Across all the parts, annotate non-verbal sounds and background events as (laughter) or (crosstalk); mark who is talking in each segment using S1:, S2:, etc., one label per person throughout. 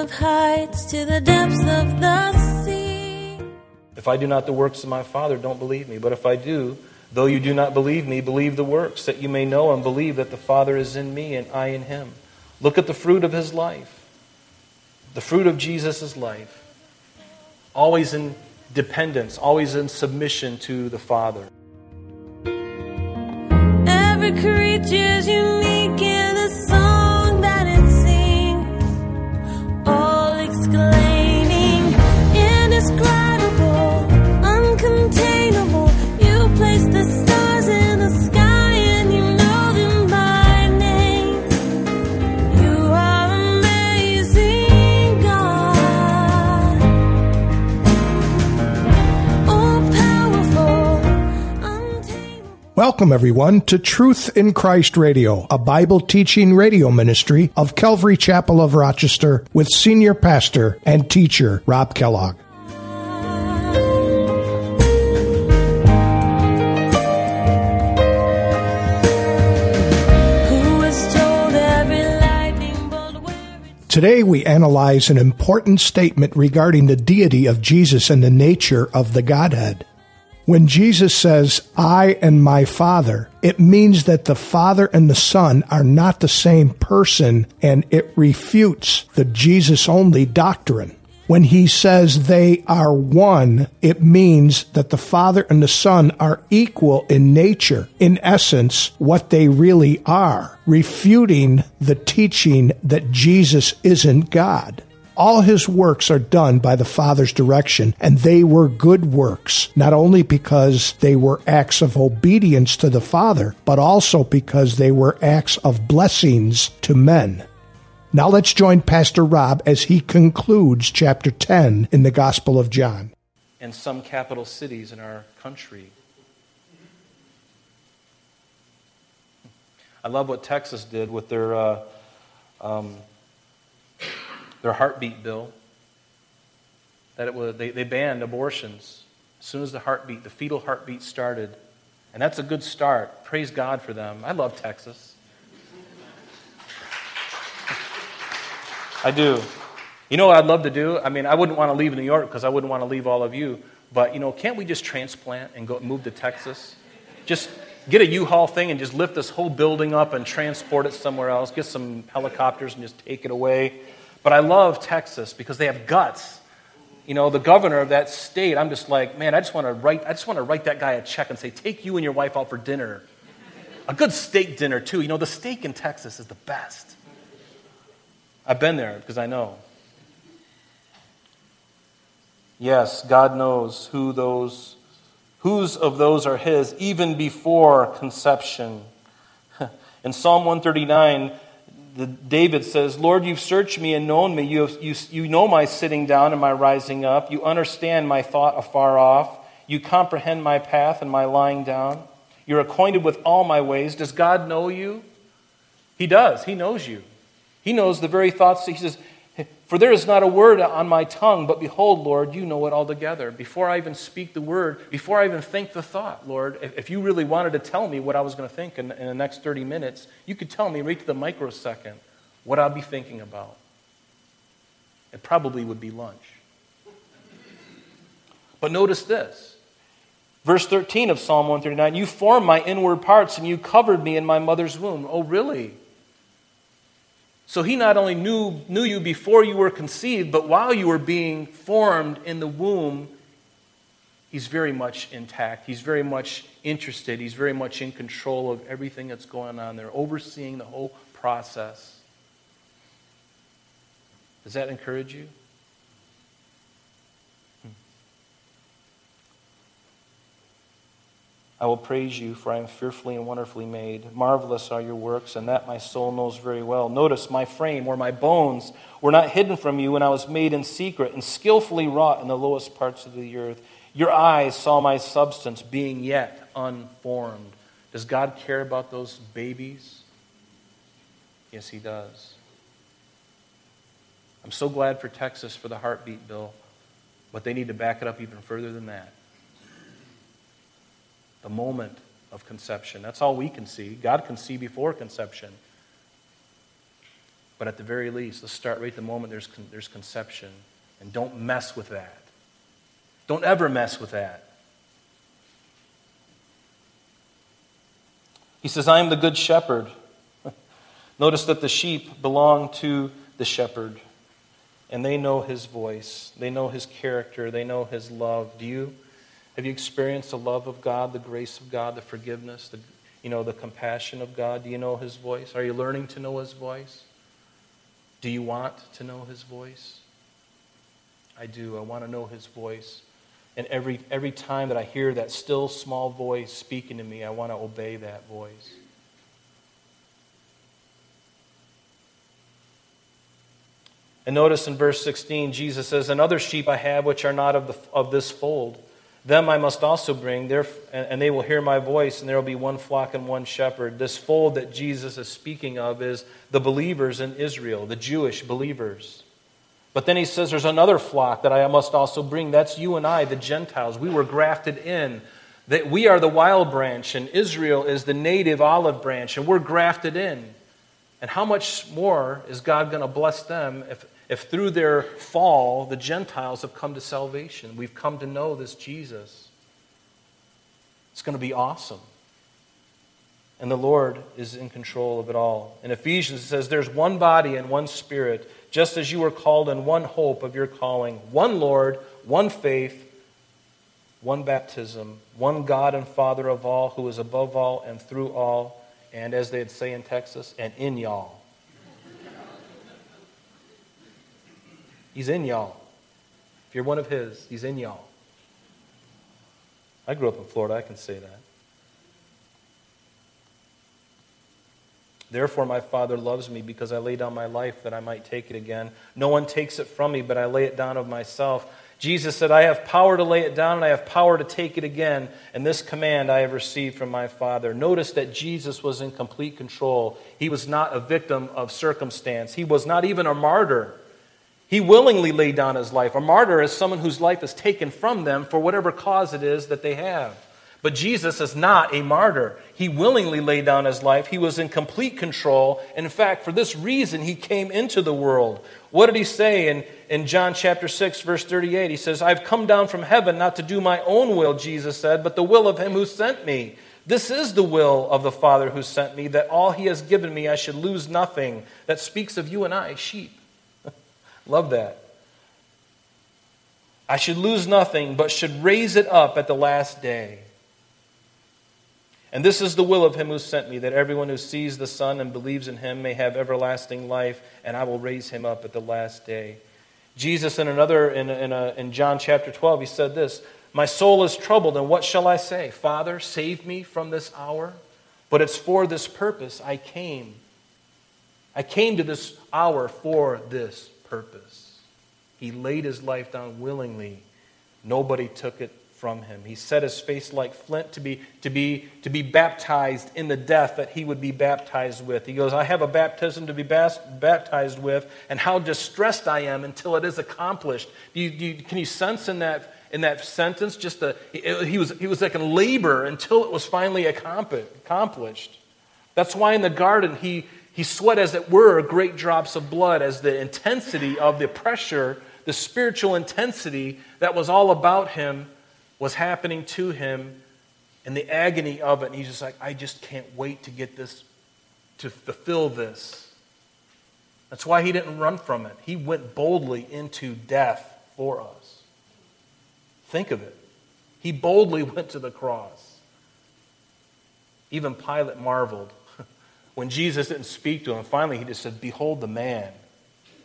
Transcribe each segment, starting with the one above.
S1: of heights to the depths of the sea.
S2: If I do not the works of my Father, don't believe me. But if I do, though you do not believe me, believe the works, that you may know and believe that the Father is in me and I in him. Look at the fruit of his life. The fruit of Jesus' life. Always in dependence, always in submission to the Father.
S1: Every creature's unique
S3: Welcome, everyone, to Truth in Christ Radio, a Bible teaching radio ministry of Calvary Chapel of Rochester with senior pastor and teacher Rob Kellogg.
S1: Who was told every lightning bolt where it
S3: Today, we analyze an important statement regarding the deity of Jesus and the nature of the Godhead. When Jesus says, I and my Father, it means that the Father and the Son are not the same person, and it refutes the Jesus only doctrine. When he says they are one, it means that the Father and the Son are equal in nature, in essence, what they really are, refuting the teaching that Jesus isn't God. All his works are done by the Father's direction, and they were good works, not only because they were acts of obedience to the Father, but also because they were acts of blessings to men. Now let's join Pastor Rob as he concludes chapter 10 in the Gospel of John.
S2: in some capital cities in our country. I love what Texas did with their, uh, um, their heartbeat bill. That it was, they, they banned abortions as soon as the heartbeat, the fetal heartbeat started. And that's a good start. Praise God for them. I love Texas. I do. You know what I'd love to do? I mean, I wouldn't want to leave New York because I wouldn't want to leave all of you. But, you know, can't we just transplant and go move to Texas? Just get a U-Haul thing and just lift this whole building up and transport it somewhere else. Get some helicopters and just take it away. But I love Texas because they have guts. You know, the governor of that state, I'm just like, man, I just want to write, I just want to write that guy a check and say, take you and your wife out for dinner. A good steak dinner, too. You know, the steak in Texas is the best. I've been there because I know. Yes, God knows who those whose of those are his even before conception. (laughs) In Psalm 139, the, David says, Lord, you've searched me and known me. You, have, you, you know my sitting down and my rising up. You understand my thought afar off. You comprehend my path and my lying down. You're acquainted with all my ways. Does God know you? He does. He knows you. He knows the very thoughts. He says, For there is not a word on my tongue, but behold, Lord, you know it altogether. Before I even speak the word, before I even think the thought, Lord, if, you really wanted to tell me what I was going to think in, in the next 30 minutes, you could tell me right to the microsecond what I'll be thinking about. It probably would be lunch. But notice this. Verse 13 of Psalm 139 You formed my inward parts and you covered me in my mother's womb. Oh, really? So he not only knew, knew you before you were conceived, but while you were being formed in the womb, he's very much intact. He's very much interested. He's very much in control of everything that's going on there, overseeing the whole process. Does that encourage you? I will praise you, for I am fearfully and wonderfully made. Marvelous are your works, and that my soul knows very well. Notice my frame or my bones were not hidden from you when I was made in secret and skillfully wrought in the lowest parts of the earth. Your eyes saw my substance being yet unformed. Does God care about those babies? Yes, He does. I'm so glad for Texas for the heartbeat bill, but they need to back it up even further than that the moment of conception. That's all we can see. God can see before conception. But at the very least, let's start right the moment there's, con- there's conception. And don't mess with that. Don't ever mess with that. He says, I am the good shepherd. (laughs) Notice that the sheep belong to the shepherd, and they know his voice, they know his character, they know his love. Do you? Have you experienced the love of God, the grace of God, the forgiveness, the, you know, the compassion of God? Do you know his voice? Are you learning to know his voice? Do you want to know his voice? I do. I want to know his voice. And every, every time that I hear that still small voice speaking to me, I want to obey that voice. And notice in verse 16, Jesus says, And other sheep I have which are not of, the, of this fold. Them I must also bring, and they will hear my voice, and there will be one flock and one shepherd. This fold that Jesus is speaking of is the believers in Israel, the Jewish believers. But then he says there's another flock that I must also bring. That's you and I, the Gentiles. We were grafted in. That we are the wild branch, and Israel is the native olive branch, and we're grafted in. And how much more is God going to bless them if, if through their fall the Gentiles have come to salvation? We've come to know this Jesus. It's going to be awesome. And the Lord is in control of it all. In Ephesians, it says, There's one body and one spirit, just as you were called in one hope of your calling, one Lord, one faith, one baptism, one God and Father of all, who is above all and through all and as they'd say in Texas, and in y'all. He's in y'all. If you're one of His, He's in y'all. I grew up in Florida, I can say that. Therefore, my Father loves me because I lay down my life that I might take it again. No one takes it from me, but I lay it down of myself. Jesus said, I have power to lay it down and I have power to take it again. And this command I have received from my Father. Notice that Jesus was in complete control. He was not a victim of circumstance, he was not even a martyr. He willingly laid down his life. A martyr is someone whose life is taken from them for whatever cause it is that they have. But Jesus is not a martyr. He willingly laid down his life. He was in complete control. In fact, for this reason, he came into the world. What did he say in, in John chapter 6, verse 38? He says, I've come down from heaven not to do my own will, Jesus said, but the will of him who sent me. This is the will of the Father who sent me, that all he has given me I should lose nothing. That speaks of you and I, sheep. Love that. I should lose nothing, but should raise it up at the last day. And this is the will of him who sent me, that everyone who sees the Son and believes in him may have everlasting life, and I will raise him up at the last day. Jesus, in another, in, in, a, in John chapter 12, he said this My soul is troubled, and what shall I say? Father, save me from this hour. But it's for this purpose I came. I came to this hour for this purpose. He laid his life down willingly. Nobody took it from him. He set his face like flint to be, to, be, to be baptized in the death that he would be baptized with. He goes, I have a baptism to be baptized with, and how distressed I am until it is accomplished. Do you, do you, can you sense in that, in that sentence just the, he, was, he was like in labor until it was finally accomplished? That's why in the garden he, he sweat, as it were, great drops of blood, as the intensity of the pressure, the spiritual intensity that was all about him was happening to him and the agony of it. And he's just like, I just can't wait to get this, to fulfill this. That's why he didn't run from it. He went boldly into death for us. Think of it. He boldly (laughs) went to the cross. Even Pilate marveled when Jesus didn't speak to him. Finally, he just said, Behold the man.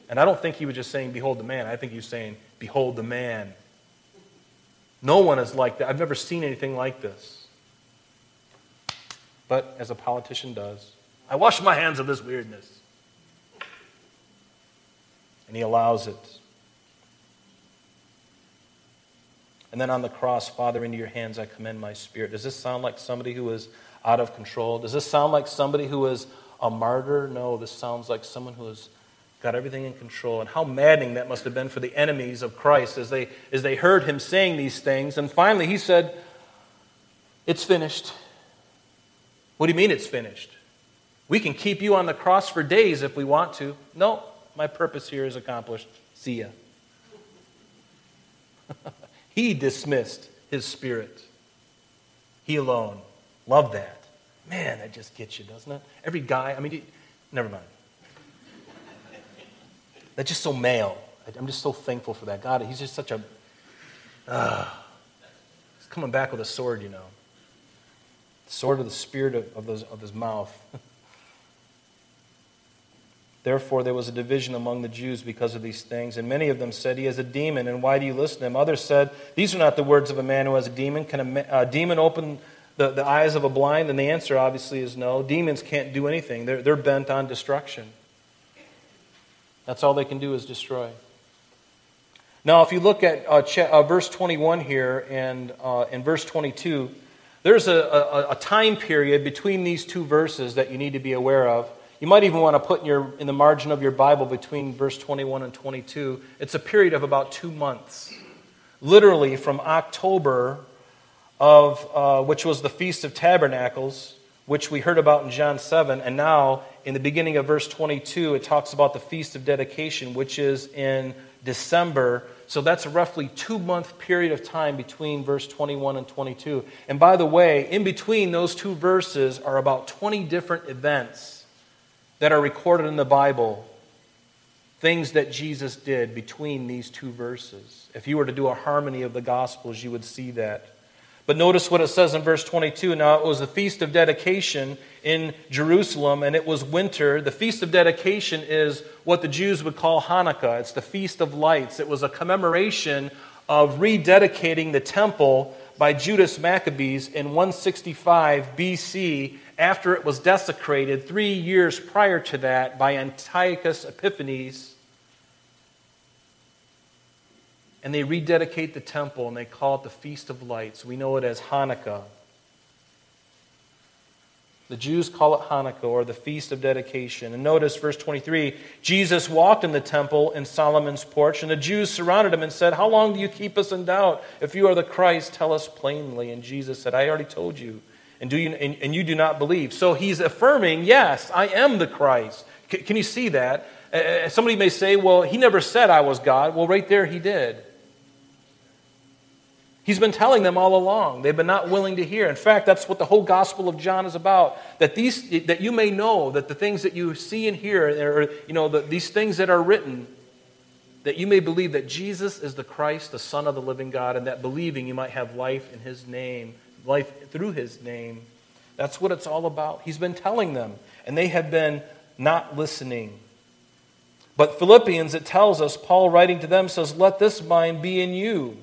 S2: And I don't think he was just saying, Behold the man. I think he was saying, Behold the man. No one is like that. I've never seen anything like this. But as a politician does, I wash my hands of this weirdness. And he allows it. And then on the cross, Father, into your hands I commend my spirit. Does this sound like somebody who is out of control? Does this sound like somebody who is a martyr? No, this sounds like someone who has got everything in control. And how maddening that must have been for the enemies of Christ as they, as they heard him saying these things. And finally, he said, It's finished. What do you mean it's finished? We can keep you on the cross for days if we want to. No, my purpose here is accomplished. See ya. (laughs) he dismissed his spirit. He alone. Love that. Man, that just gets you, doesn't it? Every guy, I mean, he, never mind. That's just so male. I'm just so thankful for that. God, he's just such a. Uh, he's coming back with a sword, you know. The sword of the spirit of, of, those, of his mouth. (laughs) Therefore, there was a division among the Jews because of these things. And many of them said, He has a demon, and why do you listen to him? Others said, These are not the words of a man who has a demon. Can a, a demon open the, the eyes of a blind? And the answer obviously is no. Demons can't do anything, they're, they're bent on destruction. That's all they can do is destroy. Now, if you look at uh, ch- uh, verse 21 here and uh, in verse 22, there's a, a, a time period between these two verses that you need to be aware of. You might even want to put in, your, in the margin of your Bible between verse 21 and 22. It's a period of about two months. Literally from October of, uh, which was the Feast of Tabernacles, which we heard about in John 7, and now in the beginning of verse 22, it talks about the Feast of Dedication, which is in December. So that's a roughly two month period of time between verse 21 and 22. And by the way, in between those two verses are about 20 different events that are recorded in the Bible, things that Jesus did between these two verses. If you were to do a harmony of the Gospels, you would see that. But notice what it says in verse 22. Now, it was the feast of dedication in Jerusalem, and it was winter. The feast of dedication is what the Jews would call Hanukkah. It's the feast of lights. It was a commemoration of rededicating the temple by Judas Maccabees in 165 BC after it was desecrated three years prior to that by Antiochus Epiphanes. And they rededicate the temple and they call it the Feast of Lights. We know it as Hanukkah. The Jews call it Hanukkah or the Feast of Dedication. And notice verse 23 Jesus walked in the temple in Solomon's porch, and the Jews surrounded him and said, How long do you keep us in doubt? If you are the Christ, tell us plainly. And Jesus said, I already told you and, do you, and, and you do not believe. So he's affirming, yes, I am the Christ. C- can you see that? Uh, somebody may say, well, he never said I was God. Well, right there he did. He's been telling them all along. They've been not willing to hear. In fact, that's what the whole Gospel of John is about. That, these, that you may know that the things that you see and hear, or you know, the, these things that are written, that you may believe that Jesus is the Christ, the Son of the living God, and that believing you might have life in his name life through his name. That's what it's all about. He's been telling them, and they have been not listening. But Philippians, it tells us, Paul writing to them says, Let this mind be in you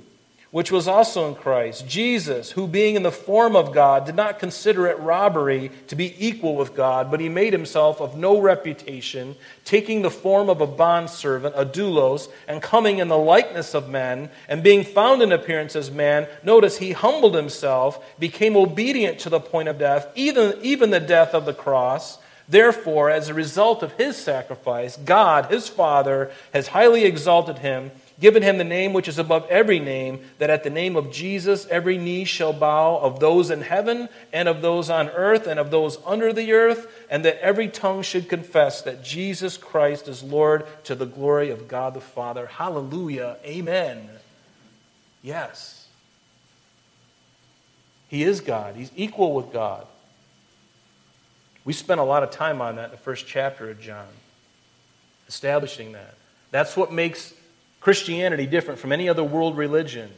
S2: which was also in Christ. Jesus, who being in the form of God, did not consider it robbery to be equal with God, but he made himself of no reputation, taking the form of a bondservant, a doulos, and coming in the likeness of men, and being found in appearance as man, notice he humbled himself, became obedient to the point of death, even, even the death of the cross. Therefore, as a result of his sacrifice, God, his Father, has highly exalted him given him the name which is above every name, that at the name of Jesus every knee shall bow of those in heaven and of those on earth and of those under the earth, and that every tongue should confess that Jesus Christ is Lord to the glory of God the Father. Hallelujah. Amen. Yes. He is God, He's equal with God. We spent a lot of time on that in the first chapter of John, establishing that. That's what makes Christianity different from any other world religion.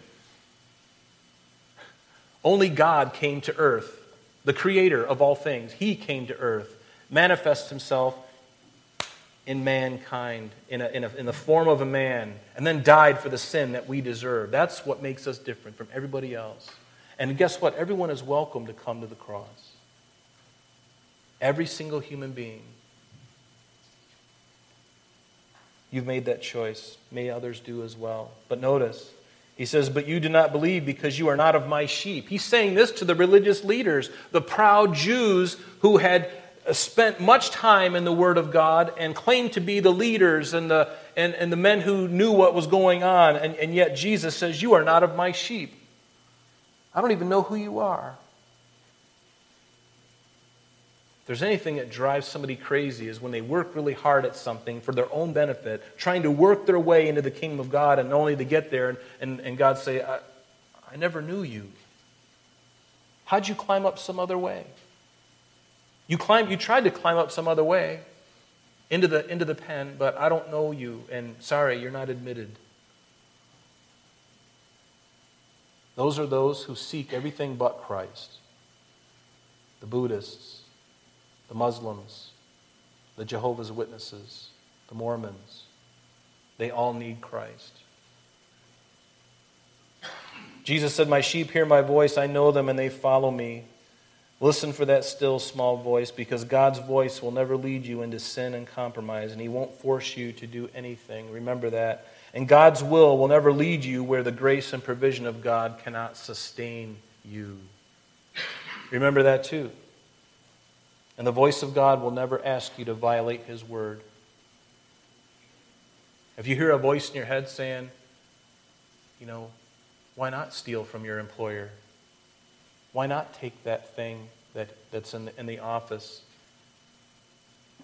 S2: Only God came to earth, the creator of all things. He came to earth, manifests himself in mankind, in, a, in, a, in the form of a man, and then died for the sin that we deserve. That's what makes us different from everybody else. And guess what? Everyone is welcome to come to the cross. Every single human being. You've made that choice. May others do as well. But notice, he says, But you do not believe because you are not of my sheep. He's saying this to the religious leaders, the proud Jews who had uh, spent much time in the Word of God and claimed to be the leaders and the, and, and the men who knew what was going on. And, and yet Jesus says, You are not of my sheep. I don't even know who you are. If there's anything that drives somebody crazy is when they work really hard at something for their own benefit, trying to work their way into the kingdom of God, and only to get there and, and, and God say, I, I never knew you. How'd you climb up some other way? You climbed, you tried to climb up some other way into the, into the pen, but I don't know you, and sorry, you're not admitted. Those are those who seek everything but Christ the Buddhists, the Muslims, the Jehovah's Witnesses, the Mormons. They all need Christ. Jesus said, My sheep hear my voice, I know them, and they follow me. Listen for that still small voice because God's voice will never lead you into sin and compromise, and He won't force you to do anything. Remember that. And God's will will never lead you where the grace and provision of God cannot sustain you. Remember that too. And the voice of God will never ask you to violate His word. If you hear a voice in your head saying, you know, why not steal from your employer? Why not take that thing that, that's in the, in the office?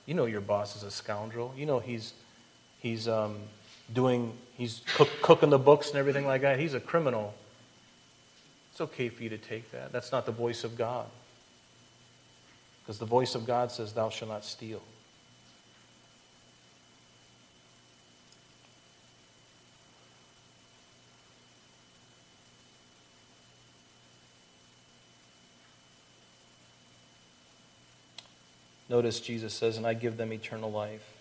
S2: You know your boss is a scoundrel. You know he's, he's um, doing, he's cook, cooking the books and everything like that. He's a criminal. It's okay for you to take that. That's not the voice of God. Because the voice of God says, Thou shalt not steal. Notice Jesus says, And I give them eternal life,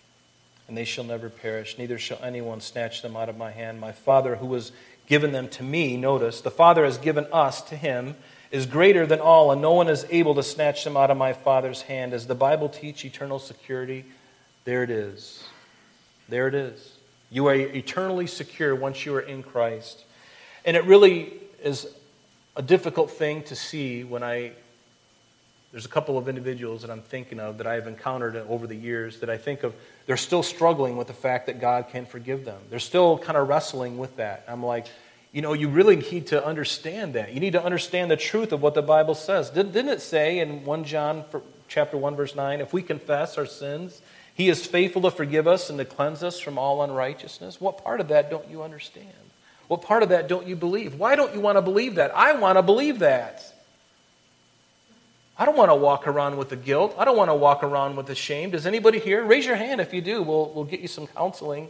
S2: and they shall never perish, neither shall anyone snatch them out of my hand. My Father, who has given them to me, notice, the Father has given us to him, is greater than all, and no one is able to snatch them out of my Father's hand. As the Bible teach eternal security, there it is. There it is. You are eternally secure once you are in Christ. And it really is a difficult thing to see when I there's a couple of individuals that I'm thinking of that I've encountered over the years that I think of, they're still struggling with the fact that God can't forgive them. They're still kind of wrestling with that. I'm like, you know, you really need to understand that. You need to understand the truth of what the Bible says. Didn't it say in 1 John chapter 1 verse 9, if we confess our sins, he is faithful to forgive us and to cleanse us from all unrighteousness? What part of that don't you understand? What part of that don't you believe? Why don't you want to believe that? I want to believe that. I don't want to walk around with the guilt. I don't want to walk around with the shame. Does anybody here? Raise your hand if you do. We'll, we'll get you some counseling.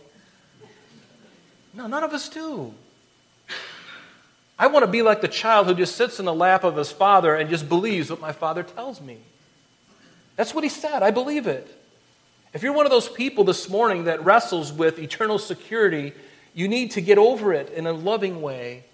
S2: No, none of us do. I want to be like the child who just sits in the lap of his father and just believes what my father tells me. That's what he said. I believe it. If you're one of those people this morning that wrestles with eternal security, you need to get over it in a loving way.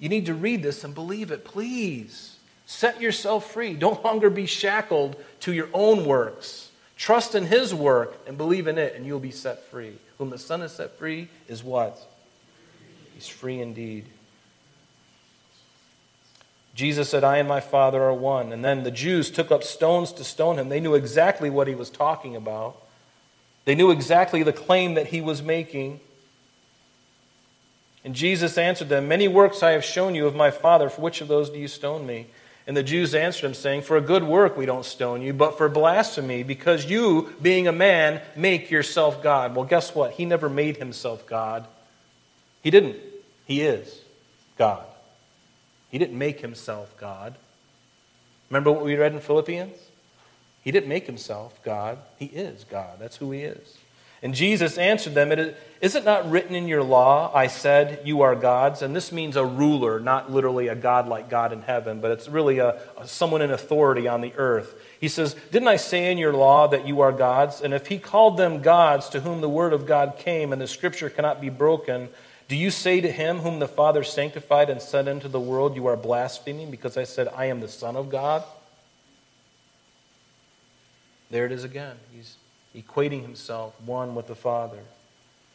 S2: You need to read this and believe it, please. Set yourself free. Don't longer be shackled to your own works. Trust in His work and believe in it, and you'll be set free. Whom the Son has set free is what? He's free indeed. Jesus said, I and my Father are one. And then the Jews took up stones to stone him. They knew exactly what he was talking about, they knew exactly the claim that he was making. And Jesus answered them, Many works I have shown you of my Father. For which of those do you stone me? And the Jews answered him, saying, For a good work we don't stone you, but for blasphemy, because you, being a man, make yourself God. Well, guess what? He never made himself God. He didn't. He is God. He didn't make himself God. Remember what we read in Philippians? He didn't make himself God. He is God. That's who he is. And Jesus answered them, Is it not written in your law, I said, you are gods? And this means a ruler, not literally a God like God in heaven, but it's really a, a, someone in authority on the earth. He says, Didn't I say in your law that you are gods? And if he called them gods to whom the word of God came and the scripture cannot be broken, do you say to him whom the Father sanctified and sent into the world, You are blaspheming because I said, I am the Son of God? There it is again. He's equating himself one with the Father.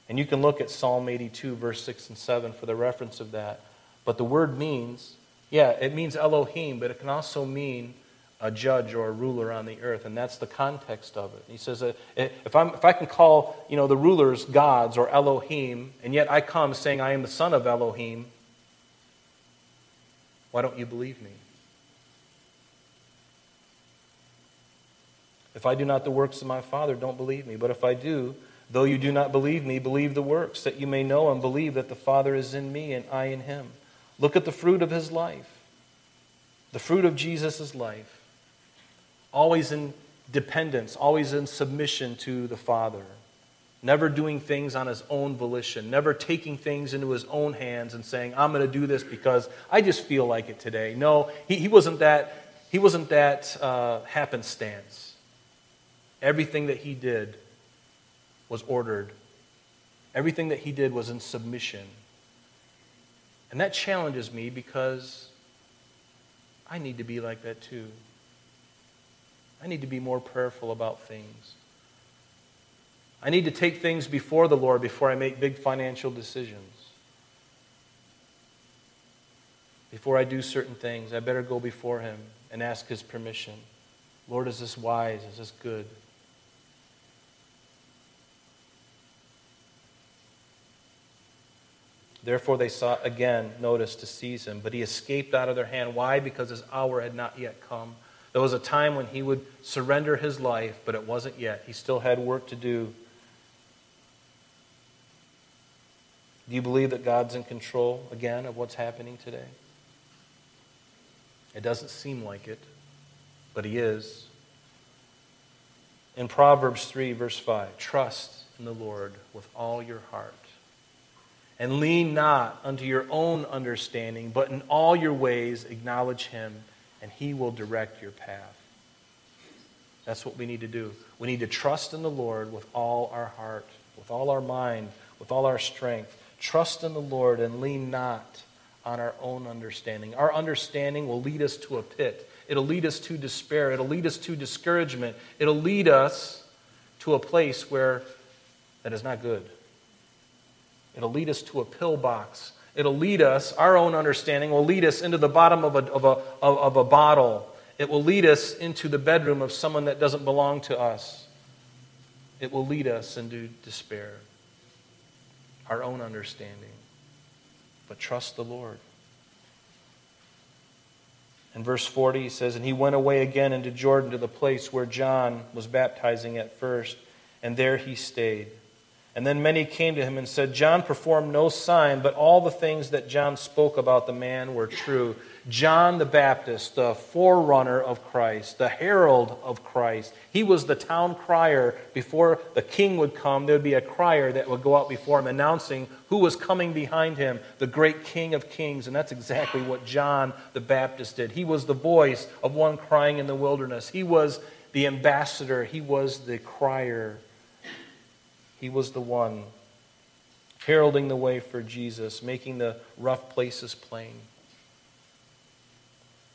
S2: And you can look at Psalm 82, verse 6 and 7 for the reference of that. But the word means, yeah, it means Elohim, but it can also mean a judge or a ruler on the earth, and that's the context of it. He says, that eh, if, I'm, if I can call you know, the rulers gods or Elohim, and yet I come saying I am the son of Elohim, why don't you believe me? If I do not the works of my Father, don't believe me. But if I do, though you do not believe me, believe the works, that you may know and believe that the Father is in me and I in him. Look at the fruit of his life. The fruit of Jesus' life. Always in dependence, always in submission to the Father. Never doing things on his own volition, never taking things into his own hands and saying, I'm going to do this because I just feel like it today. No, he, he wasn't that, he wasn't that uh, happenstance. Everything that he did was ordered, everything that he did was in submission. And that challenges me because I need to be like that too. I need to be more prayerful about things. I need to take things before the Lord before I make big financial decisions. Before I do certain things, I better go before Him and ask His permission. Lord, is this wise? Is this good? Therefore, they sought again, notice, to seize him, but he escaped out of their hand. Why? Because his hour had not yet come. There was a time when he would surrender his life, but it wasn't yet. He still had work to do. Do you believe that God's in control again of what's happening today? It doesn't seem like it, but He is. In Proverbs 3, verse 5, trust in the Lord with all your heart. And lean not unto your own understanding, but in all your ways acknowledge Him, and He will direct your path. That's what we need to do. We need to trust in the Lord with all our heart, with all our mind, with all our strength. Trust in the Lord and lean not on our own understanding. Our understanding will lead us to a pit. It'll lead us to despair. It'll lead us to discouragement. It'll lead us to a place where that is not good. It'll lead us to a pillbox. It'll lead us, our own understanding will lead us into the bottom of a, of a, of a bottle. It will lead us into the bedroom of someone that doesn't belong to us. It will lead us into despair our own understanding, but trust the Lord. In verse 40, he says, And he went away again into Jordan to the place where John was baptizing at first, and there he stayed. And then many came to him and said, John performed no sign, but all the things that John spoke about the man were true. John the Baptist, the forerunner of Christ, the herald of Christ. He was the town crier. Before the king would come, there would be a crier that would go out before him announcing who was coming behind him, the great king of kings. And that's exactly what John the Baptist did. He was the voice of one crying in the wilderness, he was the ambassador, he was the crier. He was the one heralding the way for Jesus, making the rough places plain.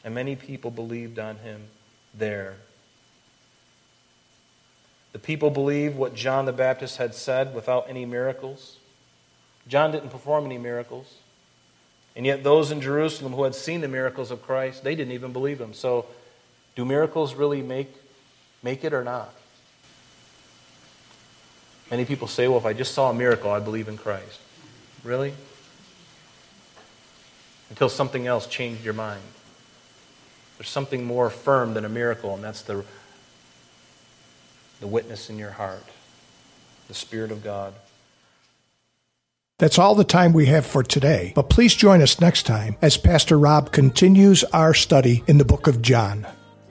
S2: And many people believed on him there. The people believed what John the Baptist had said without any miracles. John didn't perform any miracles. And yet, those in Jerusalem who had seen the miracles of Christ, they didn't even believe him. So, do miracles really make, make it or not? Many people say, well, if I just saw a miracle, I believe in Christ. Really? Until something else changed your mind. There's something more firm than a miracle, and that's the, the witness in your heart, the Spirit of God.
S3: That's all the time we have for today, but please join us next time as Pastor Rob continues our study in the book of John.